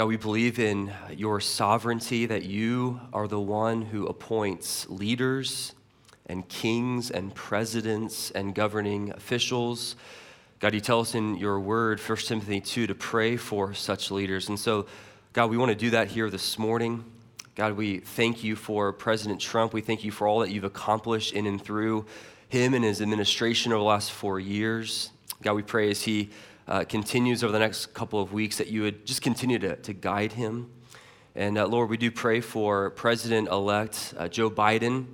God, we believe in uh, your sovereignty, that you are the one who appoints leaders and kings and presidents and governing officials. God, you tell us in your word, 1 Timothy 2, to pray for such leaders. And so, God, we want to do that here this morning. God, we thank you for President Trump. We thank you for all that you've accomplished in and through him and his administration over the last four years. God, we pray as he uh, continues over the next couple of weeks that you would just continue to, to guide him. And uh, Lord, we do pray for President elect uh, Joe Biden.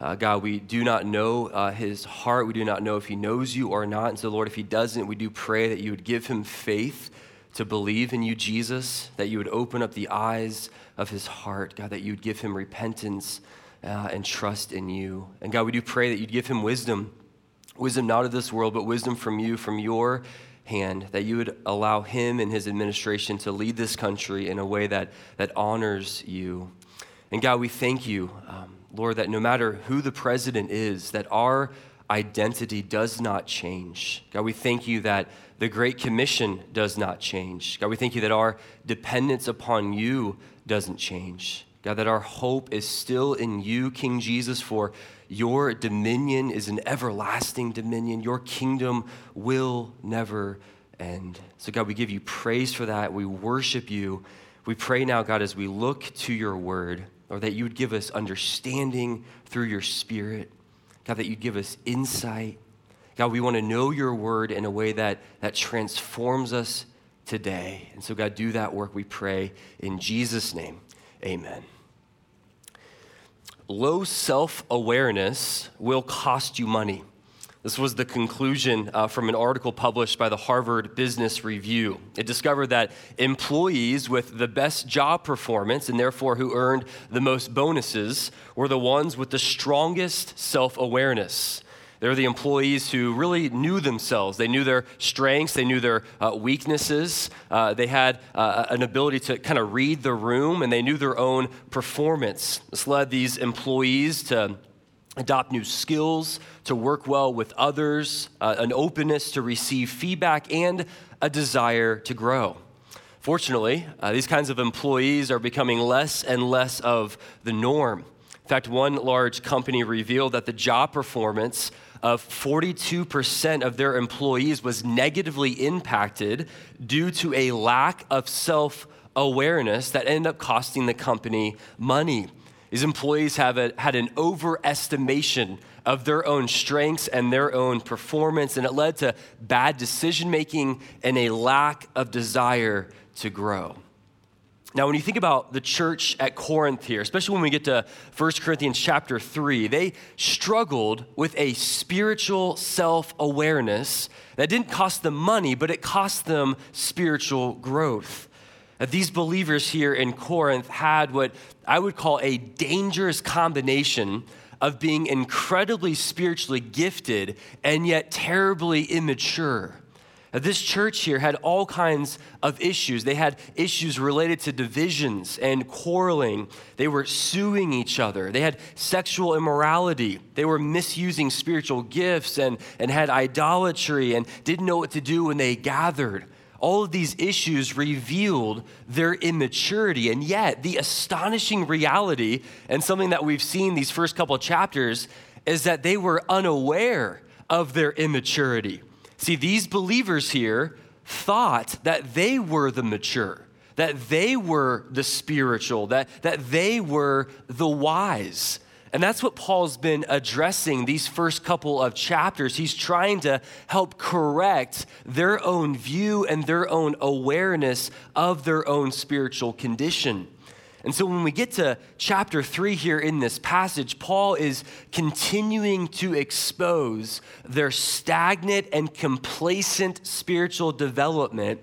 Uh, God, we do not know uh, his heart. We do not know if he knows you or not. And so, Lord, if he doesn't, we do pray that you would give him faith to believe in you, Jesus, that you would open up the eyes of his heart, God, that you would give him repentance uh, and trust in you. And God, we do pray that you'd give him wisdom, wisdom not of this world, but wisdom from you, from your hand, that you would allow him and his administration to lead this country in a way that, that honors you. And God, we thank you, um, Lord, that no matter who the president is, that our identity does not change. God, we thank you that the Great Commission does not change. God, we thank you that our dependence upon you doesn't change. God, that our hope is still in you, King Jesus, for your dominion is an everlasting dominion. Your kingdom will never end. So, God, we give you praise for that. We worship you. We pray now, God, as we look to your word, or that you would give us understanding through your spirit. God, that you'd give us insight. God, we want to know your word in a way that, that transforms us today. And so, God, do that work, we pray. In Jesus' name, amen low self awareness will cost you money. This was the conclusion uh, from an article published by the Harvard Business Review. It discovered that employees with the best job performance and therefore who earned the most bonuses were the ones with the strongest self awareness. They're the employees who really knew themselves. They knew their strengths, they knew their uh, weaknesses. Uh, they had uh, an ability to kind of read the room, and they knew their own performance. This led these employees to adopt new skills, to work well with others, uh, an openness to receive feedback, and a desire to grow. Fortunately, uh, these kinds of employees are becoming less and less of the norm. In fact, one large company revealed that the job performance of 42% of their employees was negatively impacted due to a lack of self awareness that ended up costing the company money. These employees have a, had an overestimation of their own strengths and their own performance, and it led to bad decision making and a lack of desire to grow. Now, when you think about the church at Corinth here, especially when we get to 1 Corinthians chapter 3, they struggled with a spiritual self awareness that didn't cost them money, but it cost them spiritual growth. Now, these believers here in Corinth had what I would call a dangerous combination of being incredibly spiritually gifted and yet terribly immature. This church here had all kinds of issues. They had issues related to divisions and quarreling. They were suing each other. They had sexual immorality. They were misusing spiritual gifts and, and had idolatry and didn't know what to do when they gathered. All of these issues revealed their immaturity. And yet, the astonishing reality, and something that we've seen these first couple chapters, is that they were unaware of their immaturity. See, these believers here thought that they were the mature, that they were the spiritual, that, that they were the wise. And that's what Paul's been addressing these first couple of chapters. He's trying to help correct their own view and their own awareness of their own spiritual condition. And so when we get to chapter three here in this passage, Paul is continuing to expose their stagnant and complacent spiritual development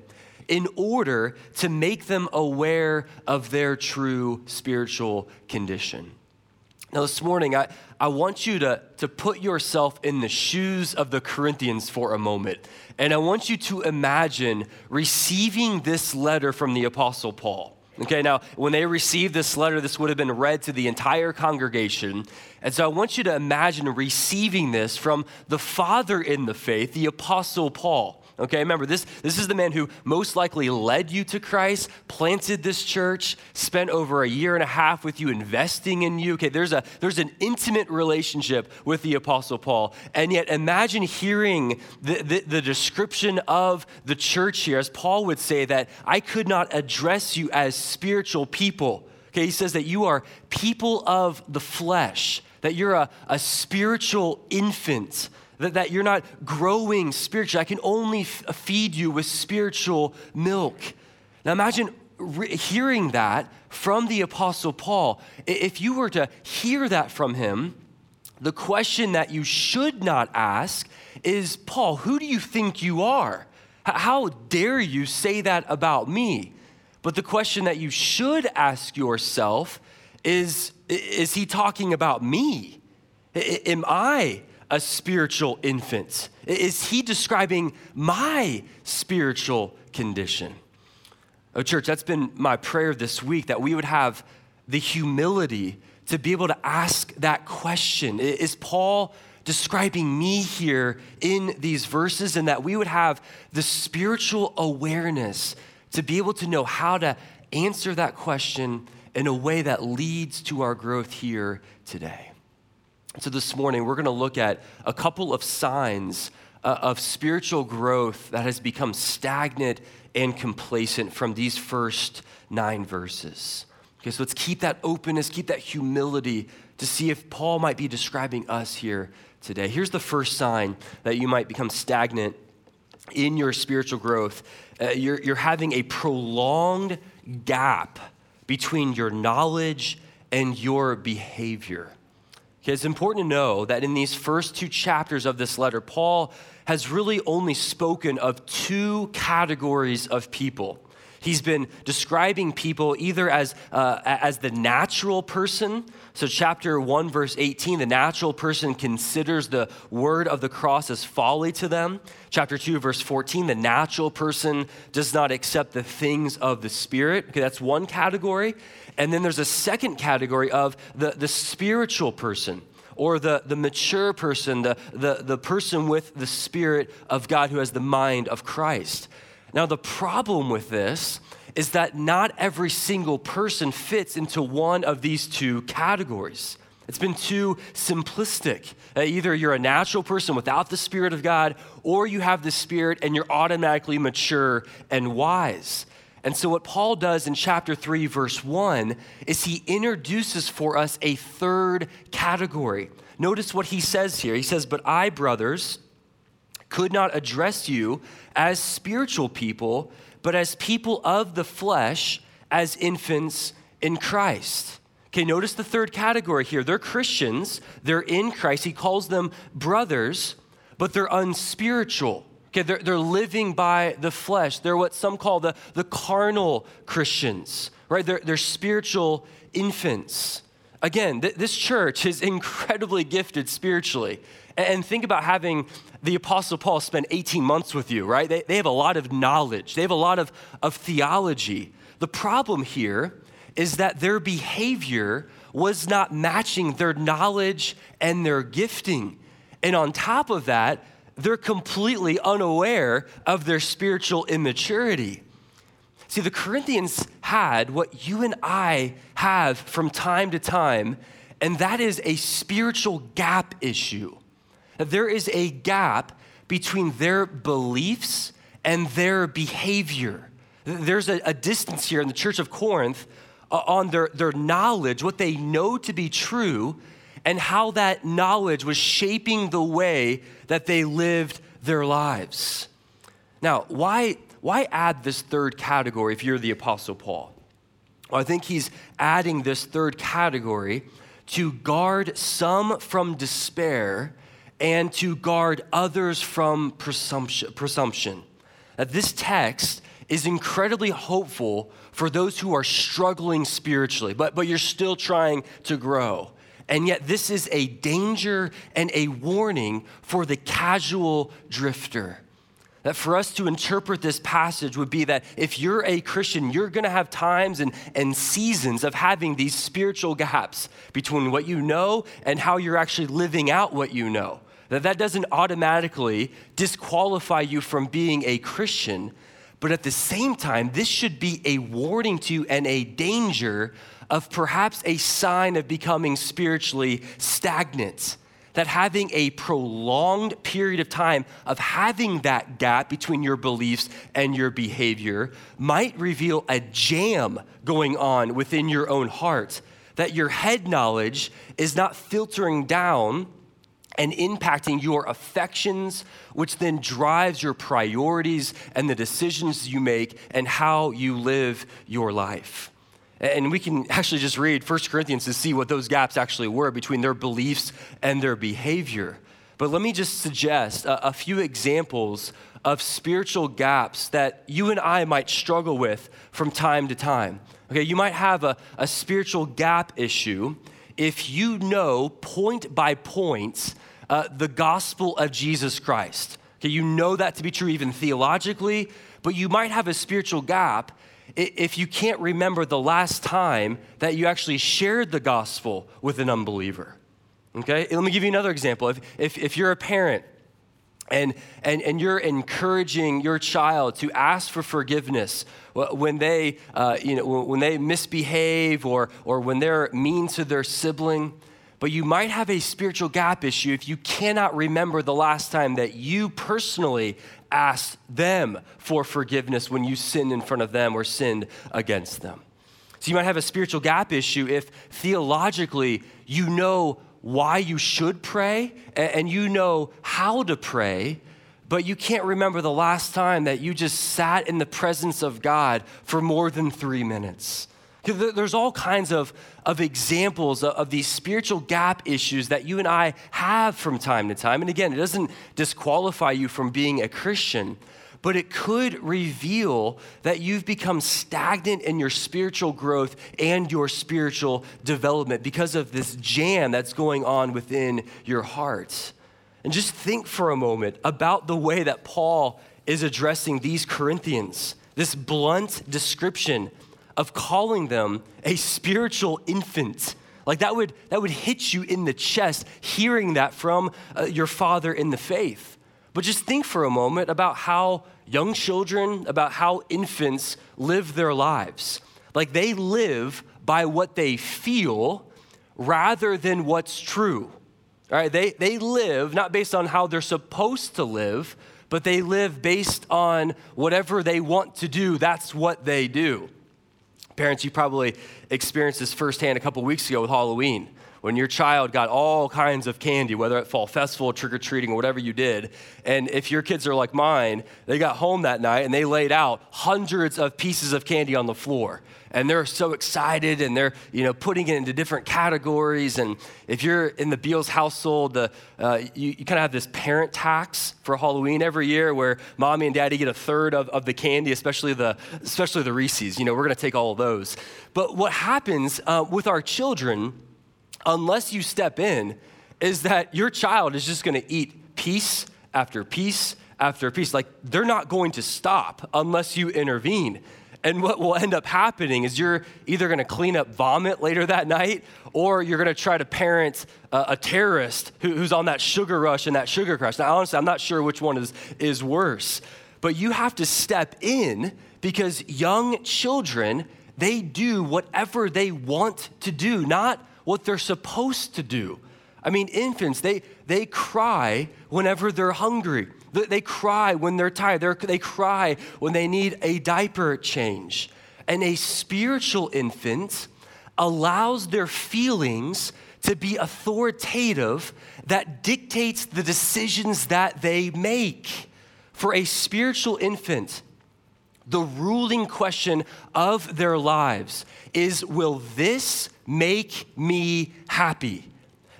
in order to make them aware of their true spiritual condition. Now, this morning, I, I want you to, to put yourself in the shoes of the Corinthians for a moment. And I want you to imagine receiving this letter from the Apostle Paul. Okay, now when they received this letter, this would have been read to the entire congregation. And so I want you to imagine receiving this from the father in the faith, the Apostle Paul. Okay, remember, this, this is the man who most likely led you to Christ, planted this church, spent over a year and a half with you investing in you. Okay, there's, a, there's an intimate relationship with the Apostle Paul. And yet, imagine hearing the, the, the description of the church here, as Paul would say that I could not address you as spiritual people. Okay, he says that you are people of the flesh, that you're a, a spiritual infant that, that you're not growing spiritually. I can only f- uh, feed you with spiritual milk. Now imagine re- hearing that from the Apostle Paul. If you were to hear that from him, the question that you should not ask is Paul, who do you think you are? How dare you say that about me? But the question that you should ask yourself is Is he talking about me? Am I a spiritual infant? Is he describing my spiritual condition? Oh, church, that's been my prayer this week that we would have the humility to be able to ask that question. Is Paul describing me here in these verses? And that we would have the spiritual awareness to be able to know how to answer that question in a way that leads to our growth here today. So, this morning, we're going to look at a couple of signs uh, of spiritual growth that has become stagnant and complacent from these first nine verses. Okay, so let's keep that openness, keep that humility to see if Paul might be describing us here today. Here's the first sign that you might become stagnant in your spiritual growth uh, you're, you're having a prolonged gap between your knowledge and your behavior. Okay, it's important to know that in these first two chapters of this letter, Paul has really only spoken of two categories of people. He's been describing people either as, uh, as the natural person. So, chapter 1, verse 18, the natural person considers the word of the cross as folly to them. Chapter 2, verse 14, the natural person does not accept the things of the Spirit. Okay, that's one category. And then there's a second category of the, the spiritual person or the, the mature person, the, the, the person with the Spirit of God who has the mind of Christ. Now, the problem with this is that not every single person fits into one of these two categories. It's been too simplistic. Uh, either you're a natural person without the Spirit of God, or you have the Spirit and you're automatically mature and wise. And so, what Paul does in chapter 3, verse 1, is he introduces for us a third category. Notice what he says here. He says, But I, brothers, could not address you as spiritual people, but as people of the flesh, as infants in Christ. Okay, notice the third category here. They're Christians, they're in Christ. He calls them brothers, but they're unspiritual. Okay, they're, they're living by the flesh. They're what some call the, the carnal Christians, right? They're, they're spiritual infants. Again, th- this church is incredibly gifted spiritually. And think about having the Apostle Paul spend 18 months with you, right? They, they have a lot of knowledge, they have a lot of, of theology. The problem here is that their behavior was not matching their knowledge and their gifting. And on top of that, they're completely unaware of their spiritual immaturity. See, the Corinthians had what you and I have from time to time, and that is a spiritual gap issue. There is a gap between their beliefs and their behavior. There's a, a distance here in the church of Corinth uh, on their, their knowledge, what they know to be true, and how that knowledge was shaping the way that they lived their lives. Now, why, why add this third category if you're the Apostle Paul? Well, I think he's adding this third category to guard some from despair and to guard others from presumption. presumption. Now, this text is incredibly hopeful for those who are struggling spiritually, but, but you're still trying to grow. And yet, this is a danger and a warning for the casual drifter. That for us to interpret this passage would be that if you're a Christian, you're gonna have times and, and seasons of having these spiritual gaps between what you know and how you're actually living out what you know. that that doesn't automatically disqualify you from being a Christian, but at the same time, this should be a warning to you and a danger of perhaps a sign of becoming spiritually stagnant. That having a prolonged period of time of having that gap between your beliefs and your behavior might reveal a jam going on within your own heart. That your head knowledge is not filtering down and impacting your affections, which then drives your priorities and the decisions you make and how you live your life. And we can actually just read 1 Corinthians to see what those gaps actually were between their beliefs and their behavior. But let me just suggest a, a few examples of spiritual gaps that you and I might struggle with from time to time. Okay, you might have a, a spiritual gap issue if you know point by point uh, the gospel of Jesus Christ. Okay, you know that to be true even theologically, but you might have a spiritual gap if you can't remember the last time that you actually shared the gospel with an unbeliever. Okay, let me give you another example. If, if, if you're a parent and, and, and you're encouraging your child to ask for forgiveness when they, uh, you know, when they misbehave or, or when they're mean to their sibling, but you might have a spiritual gap issue if you cannot remember the last time that you personally asked them for forgiveness when you sinned in front of them or sinned against them. So you might have a spiritual gap issue if theologically you know why you should pray and you know how to pray, but you can't remember the last time that you just sat in the presence of God for more than three minutes. There's all kinds of, of examples of these spiritual gap issues that you and I have from time to time. And again, it doesn't disqualify you from being a Christian, but it could reveal that you've become stagnant in your spiritual growth and your spiritual development because of this jam that's going on within your heart. And just think for a moment about the way that Paul is addressing these Corinthians, this blunt description of calling them a spiritual infant. Like that would, that would hit you in the chest hearing that from uh, your father in the faith. But just think for a moment about how young children, about how infants live their lives. Like they live by what they feel rather than what's true. All right, they, they live not based on how they're supposed to live, but they live based on whatever they want to do. That's what they do. Parents, you probably experienced this firsthand a couple weeks ago with Halloween when your child got all kinds of candy, whether at fall festival, trick or treating, or whatever you did. And if your kids are like mine, they got home that night and they laid out hundreds of pieces of candy on the floor. And they're so excited and they're you know putting it into different categories. And if you're in the beals household the, uh, you, you kind of have this parent tax for halloween every year where mommy and daddy get a third of, of the candy especially the especially the reese's. You know we're going to take all of those. But what happens uh, with our children unless you step in is that your child is just going to eat piece after piece after piece like they're not going to stop unless you intervene and what will end up happening is you're either going to clean up vomit later that night or you're going to try to parent a, a terrorist who, who's on that sugar rush and that sugar crash. Now, honestly, I'm not sure which one is, is worse, but you have to step in because young children, they do whatever they want to do, not what they're supposed to do. I mean, infants, they, they cry whenever they're hungry. They cry when they're tired. They're, they cry when they need a diaper change. And a spiritual infant allows their feelings to be authoritative that dictates the decisions that they make. For a spiritual infant, the ruling question of their lives is Will this make me happy?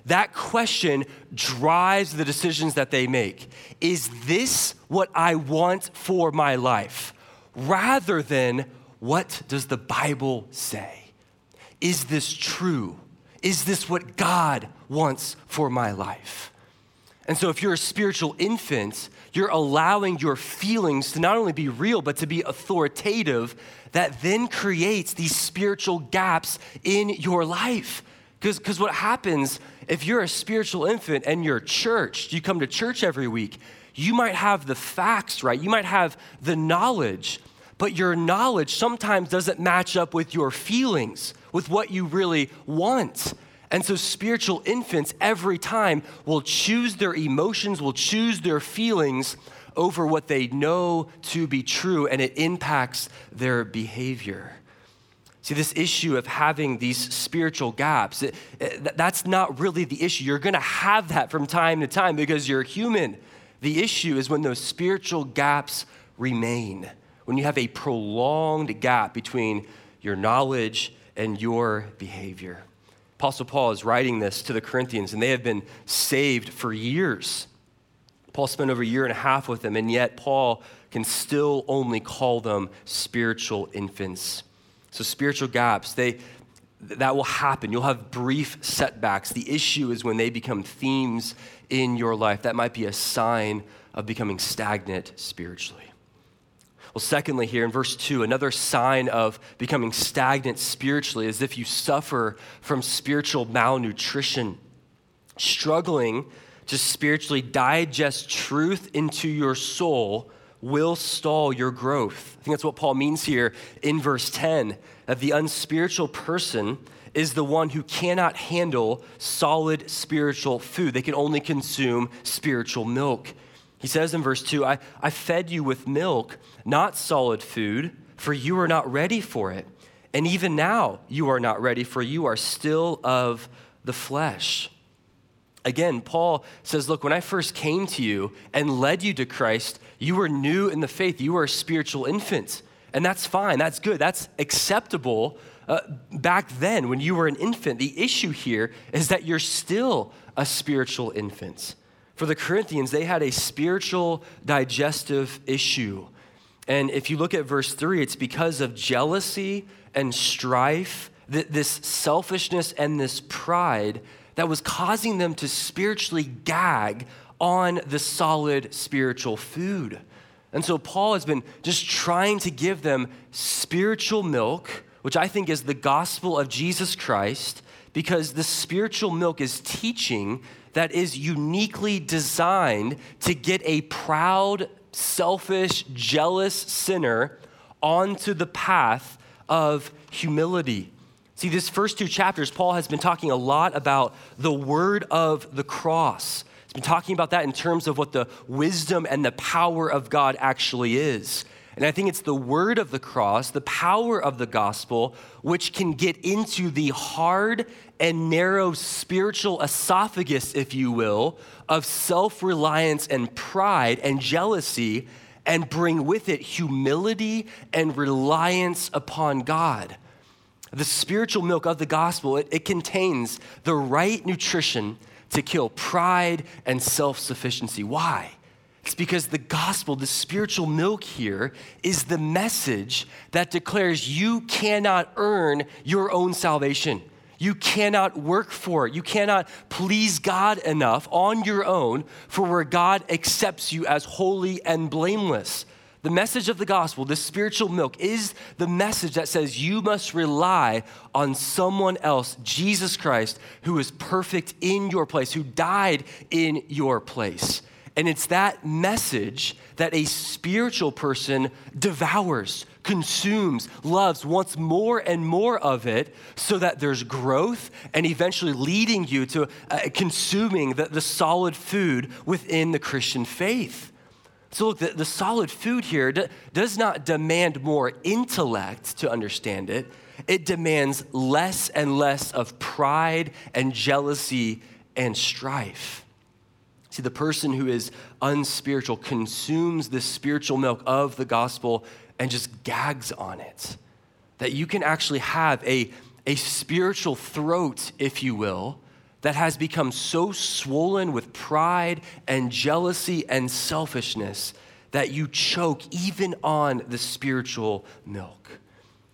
That question drives the decisions that they make. Is this what I want for my life? Rather than what does the Bible say? Is this true? Is this what God wants for my life? And so, if you're a spiritual infant, you're allowing your feelings to not only be real, but to be authoritative, that then creates these spiritual gaps in your life Because what happens if you're a spiritual infant and you're church, you come to church every week, you might have the facts, right? You might have the knowledge, but your knowledge sometimes doesn't match up with your feelings, with what you really want. And so, spiritual infants every time will choose their emotions, will choose their feelings over what they know to be true, and it impacts their behavior. See, this issue of having these spiritual gaps, it, it, that's not really the issue. You're going to have that from time to time because you're human. The issue is when those spiritual gaps remain, when you have a prolonged gap between your knowledge and your behavior. Apostle Paul is writing this to the Corinthians, and they have been saved for years. Paul spent over a year and a half with them, and yet Paul can still only call them spiritual infants. So, spiritual gaps, they, that will happen. You'll have brief setbacks. The issue is when they become themes in your life. That might be a sign of becoming stagnant spiritually. Well, secondly, here in verse 2, another sign of becoming stagnant spiritually is if you suffer from spiritual malnutrition, struggling to spiritually digest truth into your soul will stall your growth. I think that's what Paul means here in verse 10 that the unspiritual person is the one who cannot handle solid spiritual food. They can only consume spiritual milk. He says in verse 2 I, I fed you with milk, not solid food, for you are not ready for it. And even now you are not ready, for you are still of the flesh. Again, Paul says, Look, when I first came to you and led you to Christ, you were new in the faith. You were a spiritual infant. And that's fine. That's good. That's acceptable uh, back then when you were an infant. The issue here is that you're still a spiritual infant. For the Corinthians, they had a spiritual digestive issue. And if you look at verse 3, it's because of jealousy and strife, this selfishness and this pride that was causing them to spiritually gag on the solid spiritual food. And so Paul has been just trying to give them spiritual milk, which I think is the gospel of Jesus Christ, because the spiritual milk is teaching that is uniquely designed to get a proud, selfish, jealous sinner onto the path of humility See, these first two chapters, Paul has been talking a lot about the word of the cross. He's been talking about that in terms of what the wisdom and the power of God actually is. And I think it's the word of the cross, the power of the gospel, which can get into the hard and narrow spiritual esophagus, if you will, of self reliance and pride and jealousy, and bring with it humility and reliance upon God. The spiritual milk of the gospel, it, it contains the right nutrition to kill pride and self sufficiency. Why? It's because the gospel, the spiritual milk here, is the message that declares you cannot earn your own salvation. You cannot work for it. You cannot please God enough on your own for where God accepts you as holy and blameless. The message of the gospel, the spiritual milk, is the message that says you must rely on someone else, Jesus Christ, who is perfect in your place, who died in your place. And it's that message that a spiritual person devours, consumes, loves, wants more and more of it so that there's growth and eventually leading you to uh, consuming the, the solid food within the Christian faith. So, look, the, the solid food here d- does not demand more intellect to understand it, it demands less and less of pride and jealousy and strife. See, the person who is unspiritual consumes the spiritual milk of the gospel and just gags on it. That you can actually have a, a spiritual throat, if you will, that has become so swollen with pride and jealousy and selfishness that you choke even on the spiritual milk.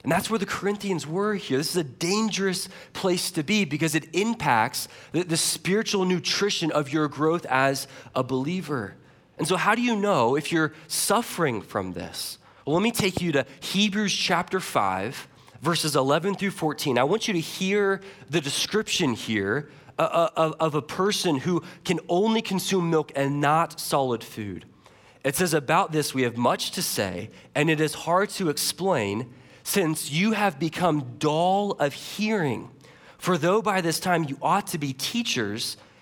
And that's where the Corinthians were here. This is a dangerous place to be because it impacts the, the, spiritual nutrition of your growth as a believer. And so, how do you know if you're suffering from this? Well, let me take you to Hebrews chapter 5, verses 11 through 14. I want you to hear the description here uh, uh, of, of a person who can only consume milk and not solid food. It says, About this we have much to say, and it is hard to explain since you have become dull of hearing. For though by this time you ought to be teachers,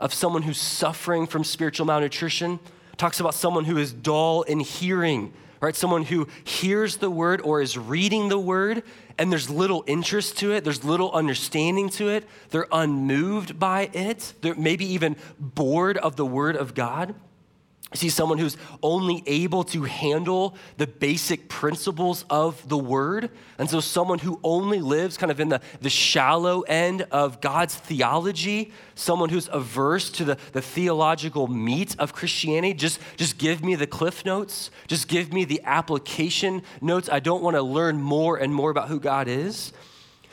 of someone who's suffering from spiritual malnutrition talks about someone who is dull in hearing right? Someone who hears the word or is reading the word and there's little interest to it, there's little understanding to it, they're unmoved by it, they're maybe even bored of the word of God see someone who's only able to handle the basic principles of the word. And so, someone who only lives kind of in the, the shallow end of God's theology, someone who's averse to the, the theological meat of Christianity. Just, just give me the cliff notes, just give me the application notes. I don't want to learn more and more about who God is.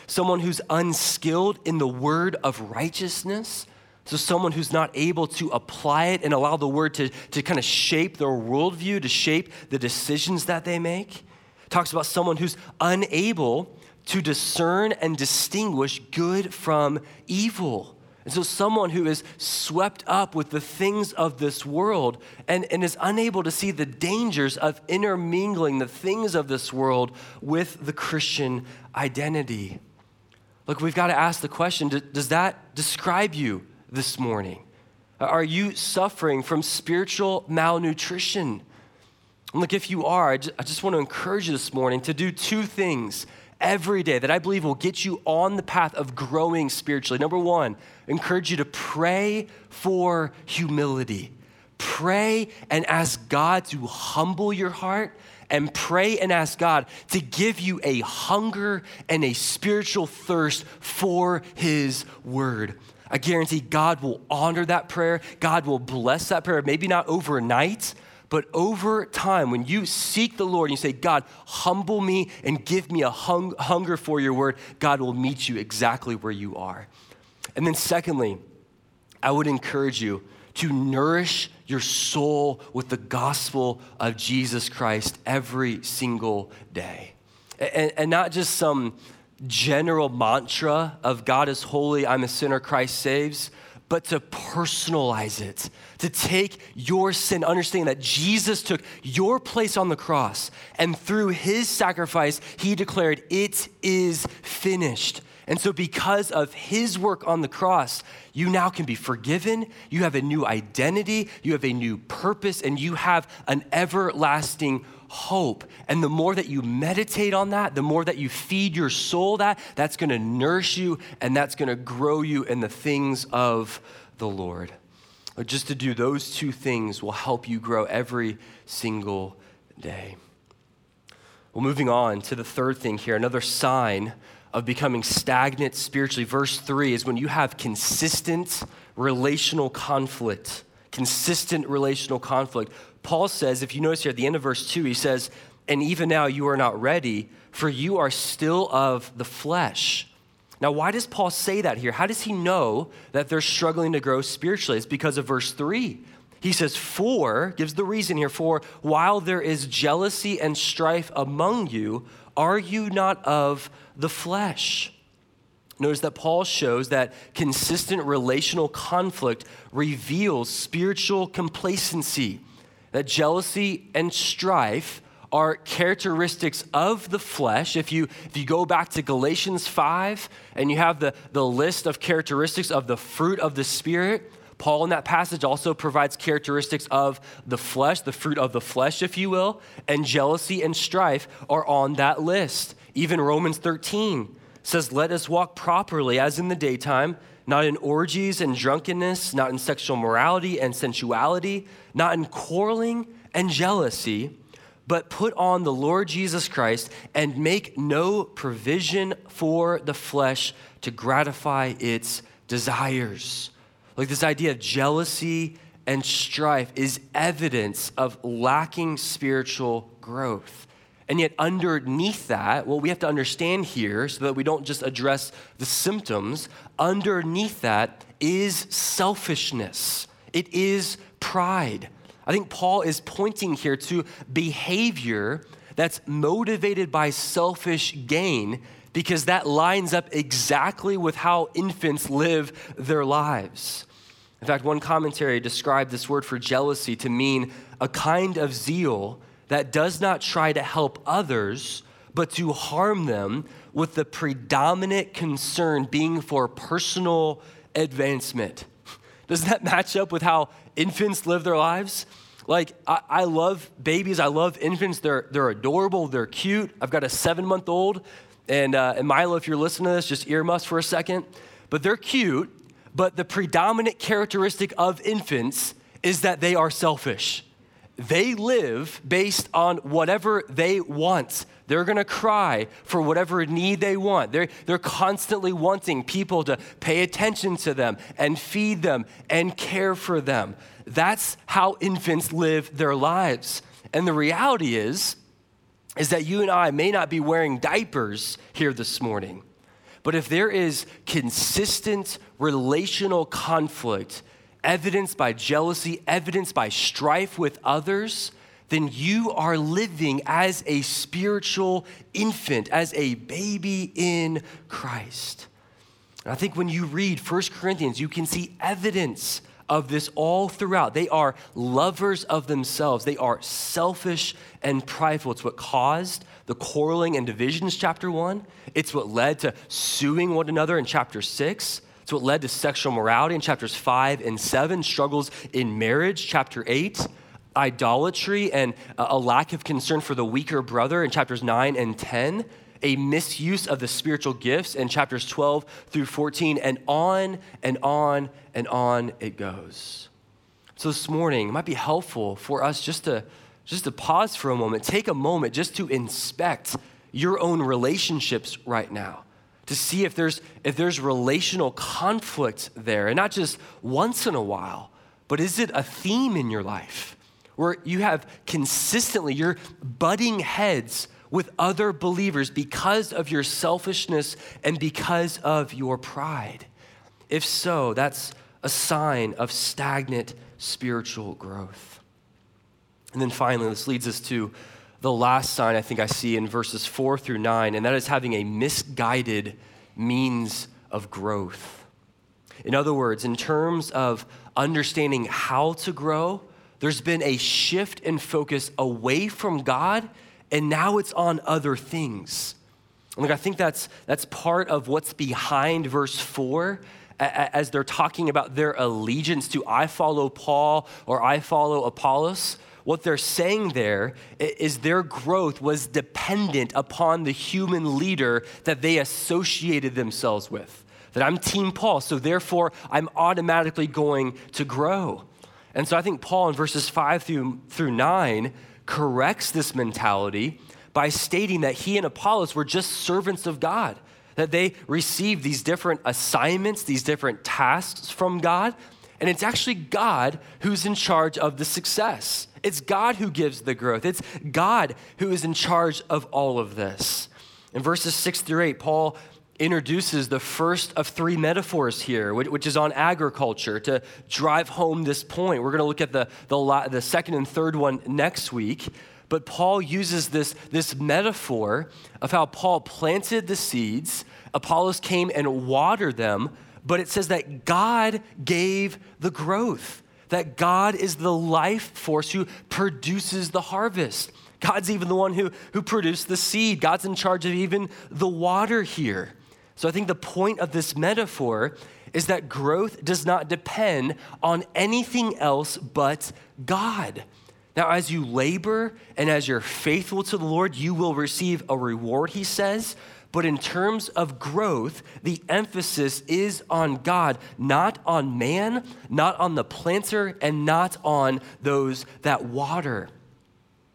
Someone who's unskilled in the word of righteousness so, someone who's not able to apply it and allow the word to, to kind of shape their worldview, to shape the decisions that they make. Talks about someone who's unable to discern and distinguish good from evil. And so, someone who is swept up with the things of this world and, and is unable to see the dangers of intermingling the things of this world with the Christian identity. Look, we've got to ask the question does that describe you? This morning? Are you suffering from spiritual malnutrition? look, if you are, I just, want to encourage you this morning to do two things every day that I believe will get you on the path of growing spiritually. Number one, encourage you to pray for humility. Pray and ask God to humble your heart and pray and ask God to give you a hunger and a spiritual thirst for His Word. I guarantee God will honor that prayer. God will bless that prayer, maybe not overnight, but over time, when you seek the Lord and you say, God, humble me and give me a hung- hunger for your word, God will meet you exactly where you are. And then, secondly, I would encourage you to nourish your soul with the gospel of Jesus Christ every single day. And, and not just some general mantra of God is holy, I'm a sinner, Christ saves, but to personalize it, to take your sin, understand that Jesus took your place on the cross, and through his sacrifice, he declared, It is finished. And so, because of his work on the cross, you now can be forgiven. You have a new identity, you have a new purpose, and you have an everlasting hope. And the more that you meditate on that, the more that you feed your soul that, that's going to nourish you and that's going to grow you in the things of the Lord. Just to do those two things will help you grow every single day. Well, moving on to the third thing here, another sign of becoming stagnant spiritually. Verse 3 is when you have consistent relational conflict. Consistent relational conflict. Paul says, if you notice here at the end of verse 2, he says, And even now you are not ready, for you are still of the flesh. Now, why does Paul say that here? How does he know that they're struggling to grow spiritually? It's because of verse 3. He says, For, gives the reason here, for while there is jealousy and strife among you, are you not of the flesh? Notice that Paul shows that consistent relational conflict reveals spiritual complacency that jealousy and strife are characteristics of the flesh. If you, if you go back to Galatians 5 and you have the, the list of characteristics of the fruit of the Spirit, Paul in that passage also provides characteristics of the flesh, the fruit of the flesh, if you will, and jealousy and strife are on that list. Even Romans 13 says, Let us walk properly as in the daytime not in orgies and drunkenness, not in sexual morality and sensuality, not in quarreling and jealousy, but put on the Lord Jesus Christ and make no provision for the flesh to gratify its desires. Like this idea of jealousy and strife is evidence of lacking spiritual growth. And yet, underneath that, what we have to understand here, so that we don't just address the symptoms, underneath that is selfishness, it is pride. I think Paul is pointing here to behavior that's motivated by selfish gain because that lines up exactly with how infants live their lives. In fact, one commentary described this word for jealousy to mean a kind of zeal that does not try to help others, but to harm them with the predominant concern being for personal advancement. Doesn't that match up with how infants live their lives? Like, I, I, love babies, I love infants. They're, they're adorable, they're cute. I've got a seven month old, and, uh, and Milo, if you're listening to this, just earmuffs for a second. But they're cute, but the predominant characteristic of infants is that they are selfish. They live based on whatever they want. They're gonna cry for whatever need they want. They're, they're constantly wanting people to pay attention to them and feed them and care for them. That's how infants live their lives. And the reality is, is that you and I may not be wearing diapers here this morning, but if there is consistent relational conflict, evidenced by jealousy, evidenced by strife with others, then you are living as a spiritual infant, as a baby in Christ. And I think when you read 1 Corinthians, you can see evidence of this all throughout. They are lovers of themselves, they are selfish and prideful. It's what caused the quarreling and divisions, chapter one. It's what led to suing one another in chapter six. It's what led to sexual morality in chapters five and seven, struggles in marriage, chapter eight, idolatry and a lack of concern for the weaker brother in chapters nine and 10 a misuse of the spiritual gifts in chapters 12 through 14, and on and on and on it goes. So this morning, it might be helpful for us just to, just to pause for a moment, take a moment just to inspect your own relationships right now to see if there's if there's relational conflict there and not just once in a while but is it a theme in your life where you have consistently you're butting heads with other believers because of your selfishness and because of your pride? If so, that's a sign of stagnant spiritual growth. And then finally, this leads us to the last sign I think I see in verses four through nine, and that is having a misguided means of growth. In other words, in terms of understanding how to grow, there's been a shift in focus away from God and now it's on other things. Like I think that's that's part of what's behind verse 4 as they're talking about their allegiance to I follow Paul or I follow Apollos. What they're saying there is their growth was dependent upon the human leader that they associated themselves with. That I'm Team Paul, so therefore I'm automatically going to grow. And so I think Paul in verses 5 through, through 9 corrects this mentality by stating that he and Apollos were just servants of God, that they received these different assignments, these different tasks from God, and it's actually God who's in charge of the success. It's God who gives the growth. It's God who is in charge of all of this. In verses six through eight, Paul introduces the first of three metaphors here, which is on agriculture, to drive home this point. We're going to look at the, the, the second and third one next week. But Paul uses this, this metaphor of how Paul planted the seeds, Apollos came and watered them, but it says that God gave the growth, that God is the life force who produces the harvest. God's even the one who, who produced the seed. God's in charge of even the water here. So I think the point of this metaphor is that growth does not depend on anything else but God. Now, as you labor and as you're faithful to the Lord, you will receive a reward, he says. But in terms of growth, the emphasis is on God, not on man, not on the planter, and not on those that water.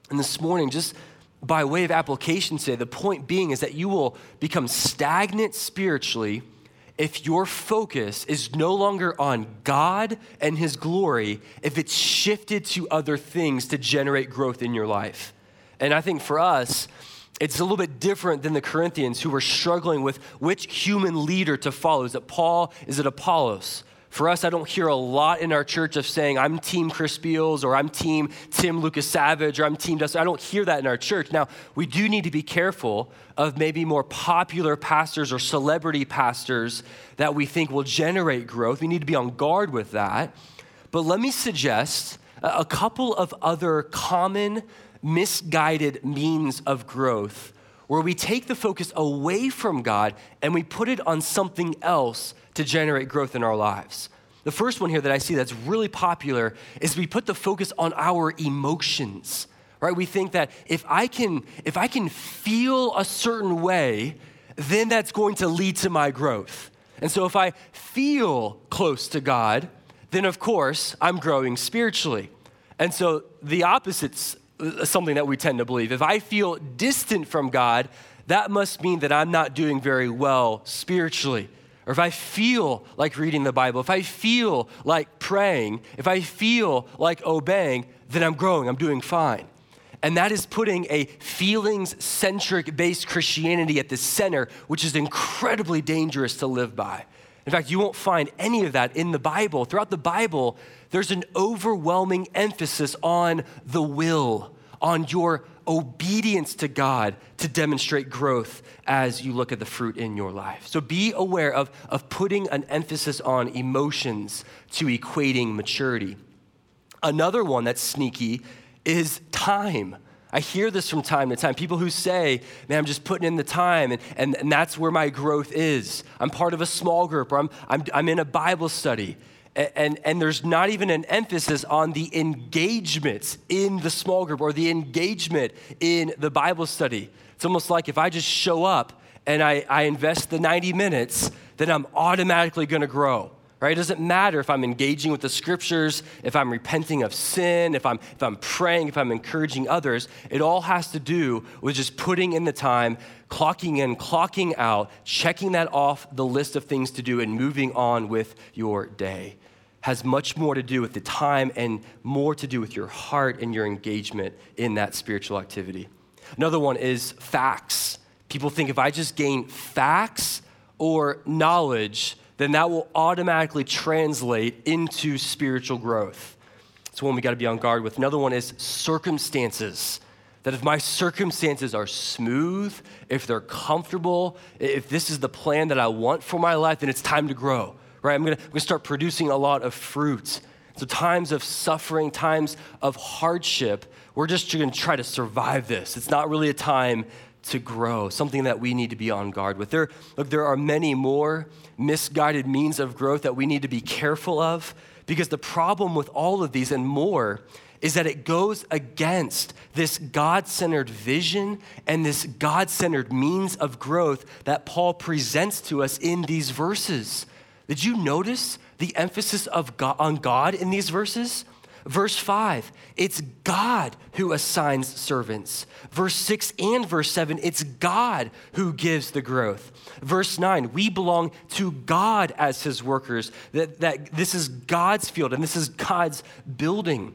And this morning, just by way of application today, the point being is that you will become stagnant spiritually if your focus is no longer on God and His glory, if it's shifted to other things to generate growth in your life. And I think for us, it's a little bit different than the Corinthians who were struggling with which human leader to follow. Is it Paul? Is it Apollos? For us, I don't hear a lot in our church of saying, I'm team Chris Beals or I'm team Tim Lucas Savage or I'm team Dustin. I don't hear that in our church. Now, we do need to be careful of maybe more popular pastors or celebrity pastors that we think will generate growth. We need to be on guard with that. But let me suggest a couple of other common misguided means of growth where we take the focus away from God and we put it on something else to generate growth in our lives. The first one here that I see that's really popular is we put the focus on our emotions. Right? We think that if I can if I can feel a certain way, then that's going to lead to my growth. And so if I feel close to God, then of course I'm growing spiritually. And so the opposite's something that we tend to believe. If I feel distant from God, that must mean that I'm not doing very well spiritually or if I feel like reading the Bible, if I feel like praying, if I feel like obeying, then I'm growing, I'm doing fine. And that is putting a feelings centric based Christianity at the center, which is incredibly dangerous to live by. In fact, you won't find any of that in the Bible. Throughout the Bible, there's an overwhelming emphasis on the will, on your obedience to God to demonstrate growth as you look at the fruit in your life. So be aware of, of putting an emphasis on emotions to equating maturity. Another one that's sneaky is time. I hear this from time to time. People who say, man, I'm just putting in the time, and, and, and that's where my growth is. I'm part of a small group, or I'm, I'm, I'm in a Bible study and, and there's not even an emphasis on the engagement in the small group or the engagement in the Bible study. It's almost like if I just show up and I, I invest the 90 minutes, then I'm automatically gonna grow. Right? It doesn't matter if I'm engaging with the scriptures, if I'm repenting of sin, if I'm, if I'm praying, if I'm encouraging others. It all has to do with just putting in the time, clocking in, clocking out, checking that off the list of things to do, and moving on with your day has much more to do with the time and more to do with your heart and your engagement in that spiritual activity. Another one is facts. People think if I just gain facts or knowledge, then that will automatically translate into spiritual growth. It's one we got to be on guard with. Another one is circumstances. That if my circumstances are smooth, if they're comfortable, if this is the plan that I want for my life, then it's time to grow right? I'm gonna, I'm gonna start producing a lot of fruit. So, times of suffering, times of hardship, we're just gonna try to survive this. It's not really a time to grow, something that we need to be on guard with. There, look, there are many more misguided means of growth that we need to be careful of because the problem with all of these and more is that it goes against this God centered vision and this God centered means of growth that Paul presents to us in these verses. Did you notice the emphasis of God, on God in these verses? Verse 5, it's God who assigns servants. Verse 6 and verse 7, it's God who gives the growth. Verse 9, we belong to God as his workers, that, that this is God's field and this is God's building.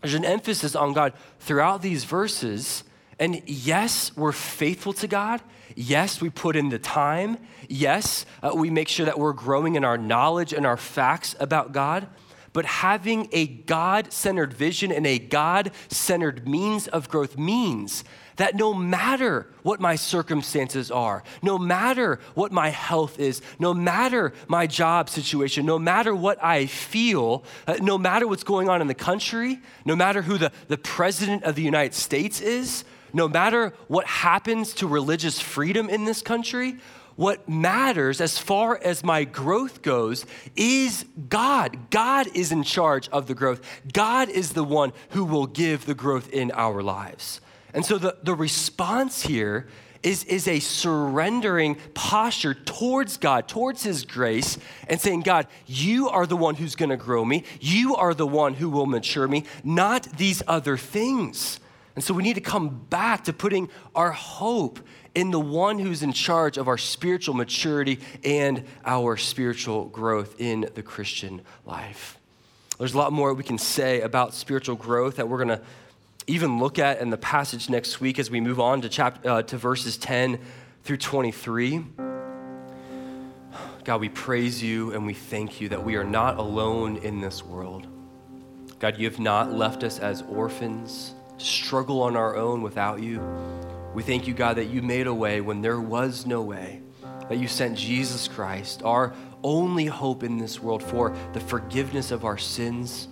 There's an emphasis on God throughout these verses. And yes, we're faithful to God. Yes, we put in the time. Yes, uh, we make sure that we're growing in our knowledge and our facts about God. But having a God centered vision and a God centered means of growth means that no matter what my circumstances are, no matter what my health is, no matter my job situation, no matter what I feel, uh, no matter what's going on in the country, no matter who the, the president of the United States is, no matter what happens to religious freedom in this country, what matters as far as my growth goes is God. God is in charge of the growth. God is the one who will give the growth in our lives. And so the, the response here is, is a surrendering posture towards God, towards His grace, and saying, God, you are the one who's gonna grow me. You are the one who will mature me, not these other things. And so we need to come back to putting our hope in the one who's in charge of our spiritual maturity and our spiritual growth in the Christian life. There's a lot more we can say about spiritual growth that we're going to even look at in the passage next week as we move on to, chap- uh, to verses 10 through 23. God, we praise you and we thank you that we are not alone in this world. God, you have not left us as orphans, struggle on our own without you. We thank you, God, that you made a way when there was no way, that you sent Jesus Christ, our only hope in this world for the forgiveness of our sins.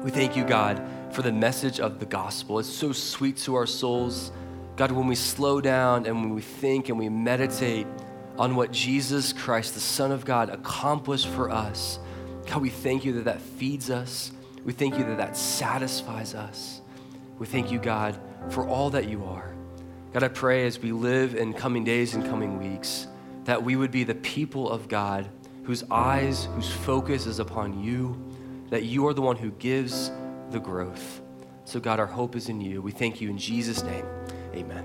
We thank you, God, for the message of the gospel. It's so sweet to our souls. God, when we slow down and when we think and we meditate on what Jesus Christ, the Son of God, accomplished for us, God, we thank you that that feeds us. We thank you that that satisfies us. We thank you, God, for all that you are. God, I pray as we live in coming days and coming weeks that we would be the people of God whose eyes, whose focus is upon you, that you are the one who gives the growth. So, God, our hope is in you. We thank you in Jesus' name. Amen.